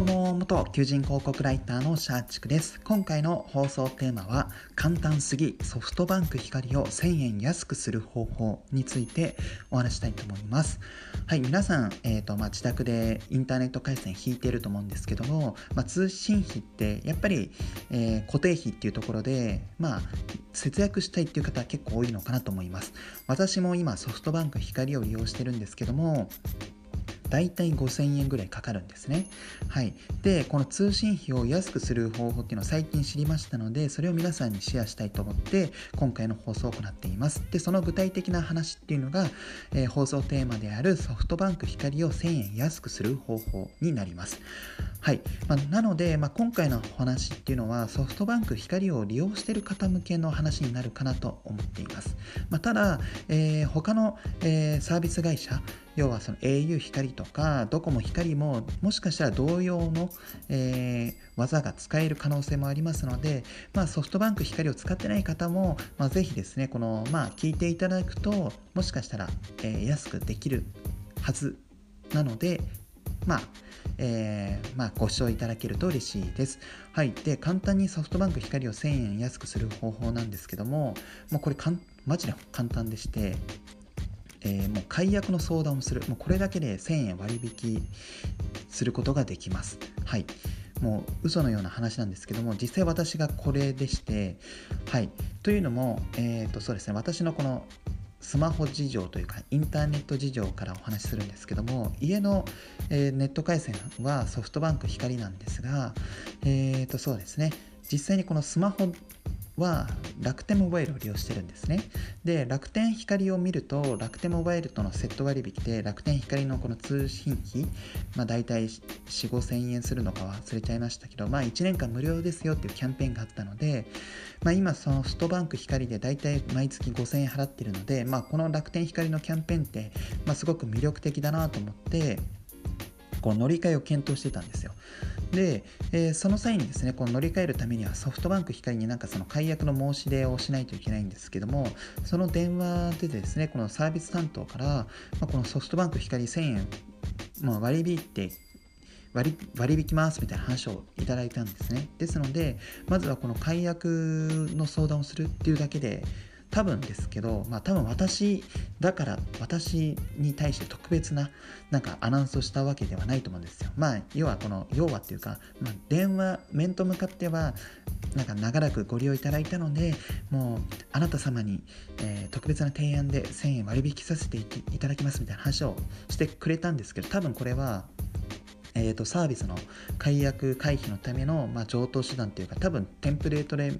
どうも元求人広告ライターのシャーチクです。今回の放送テーマは簡単すぎソフトバンク光を1000円安くする方法についてお話したいと思います。はい皆さん、えーとまあ、自宅でインターネット回線引いてると思うんですけども、まあ、通信費ってやっぱり、えー、固定費っていうところでまあ節約したいっていう方は結構多いのかなと思います。私も今ソフトバンク光を利用してるんですけども大体5000円ぐらいかかるんですね。はい。で、この通信費を安くする方法っていうのを最近知りましたので、それを皆さんにシェアしたいと思って、今回の放送を行っています。で、その具体的な話っていうのが、えー、放送テーマであるソフトバンク光を1000円安くする方法になります。はい。まあ、なので、まあ、今回のお話っていうのは、ソフトバンク光を利用している方向けの話になるかなと思っています。まあ、ただ、えー、他の、えー、サービス会社、要はその au 光とかドコモ光ももしかしたら同様の、えー、技が使える可能性もありますので、まあ、ソフトバンク光を使ってない方も、まあ、ぜひですねこの、まあ、聞いていただくともしかしたら、えー、安くできるはずなのでまあえー、まあ、ご視聴いただけると嬉しいです。はい。で、簡単にソフトバンク光を1000円安くする方法なんですけども、もうこれかん、マジで簡単でして、えー、もう解約の相談をする。もうこれだけで1000円割引することができます。はい。もう嘘のような話なんですけども実際私がこれでしてはい。というのもえ、ー、とそうですね。私のこのスマホ事情というかインターネット事情からお話しするんですけども家の、えー、ネット回線はソフトバンク光なんですがえっ、ー、とそうですね実際にこのスマホは楽天モバイルを利用してるんですね。で、楽天光を見ると、楽天モバイルとのセット割引で、楽天光のこの通信費、まあ大体4、5千円するのか忘れちゃいましたけど、まあ1年間無料ですよっていうキャンペーンがあったので、まあ今そのストバンク光で大体毎月5千円払ってるので、まあこの楽天光のキャンペーンって、まあすごく魅力的だなと思って、こう乗り換えを検討してたんですよ。で、えー、その際にですね、こう乗り換えるためにはソフトバンク光になんかその解約の申し出をしないといけないんですけども、その電話でですね、このサービス担当から、まあ、このソフトバンク光1000円、まあ、割り引いて割割引ますみたいな話をいただいたんですね。ですので、まずはこの解約の相談をするっていうだけで、多分ですけど、まあ多分私だから私に対して特別ななんかアナウンスをしたわけではないと思うんですよ。まあ要はこの要はっていうか、まあ、電話面と向かってはなんか長らくご利用いただいたのでもうあなた様に、えー、特別な提案で1000円割引させていただきますみたいな話をしてくれたんですけど多分これはえーと、サービスの解約回避のための、まあ、上等手段というか多分テンプレートで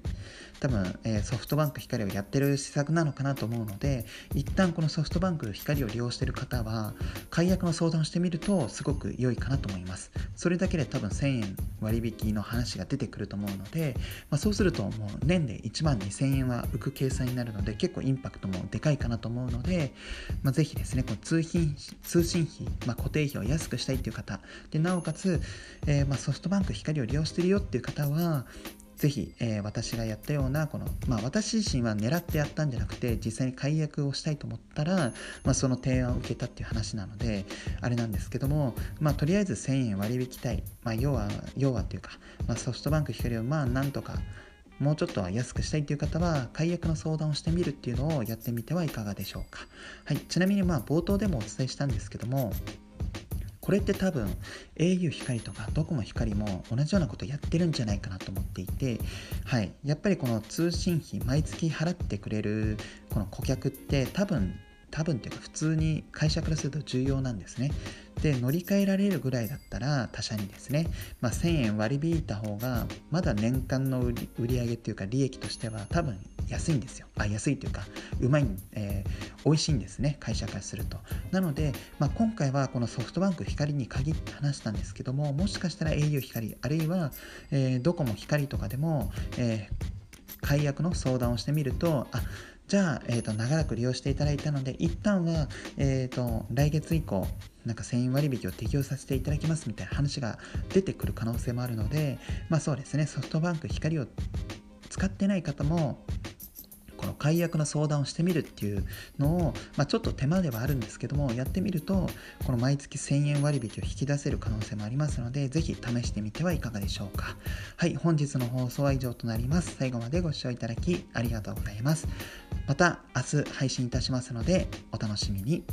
多分、えー、ソフトバンク光をやってる施策なのかなと思うので一旦このソフトバンク光を利用してる方は解約の相談をしてみるとすごく良いかなと思います。それだけで多分1000円割引の話が出てくると思うので、まあ、そうするともう年で1万2000円は浮く計算になるので結構インパクトもでかいかなと思うので、まあ、ぜひですねこの通信通信費、まあ、固定費を安くしたいという方でなおかつ、えー、まソフトバンク光を利用してるよっていう方はぜひ、えー、私がやったようなこの、まあ、私自身は狙ってやったんじゃなくて実際に解約をしたいと思ったら、まあ、その提案を受けたっていう話なのであれなんですけども、まあ、とりあえず1000円割引たい、まあ、要は要はっていうか、まあ、ソフトバンク光をまあなんとかもうちょっとは安くしたいという方は解約の相談をしてみるっていうのをやってみてはいかがでしょうか。はい、ちなみにまあ冒頭でもお伝えしたんですけどもこれって多分 au 光とかドコモ光も同じようなことやってるんじゃないかなと思っていて、はい、やっぱりこの通信費毎月払ってくれるこの顧客って多分多分っていうか普通に会社からすると重要なんですね。で乗り換えられるぐらいだったら他社にですね、まあ、1000円割り引いた方がまだ年間の売り上げっていうか利益としては多分安いんですよ。あ安いというかうまい、えー、美味しいんですね会社からすると。なので、まあ、今回はこのソフトバンク光に限って話したんですけどももしかしたら au 光あるいは、えー、ドコモ光とかでも、えー、解約の相談をしてみるとあじゃあ、えーと、長らく利用していただいたので、一旦は、えーと、来月以降、なんか1000円割引を適用させていただきますみたいな話が出てくる可能性もあるので、まあそうですね、ソフトバンク光を使ってない方も、この解約の相談をしてみるっていうのを、まあ、ちょっと手間ではあるんですけどもやってみるとこの毎月1000円割引を引き出せる可能性もありますのでぜひ試してみてはいかがでしょうか。はい本日の放送は以上となります。最後までご視聴いただきありがとうございます。また明日配信いたしますのでお楽しみに。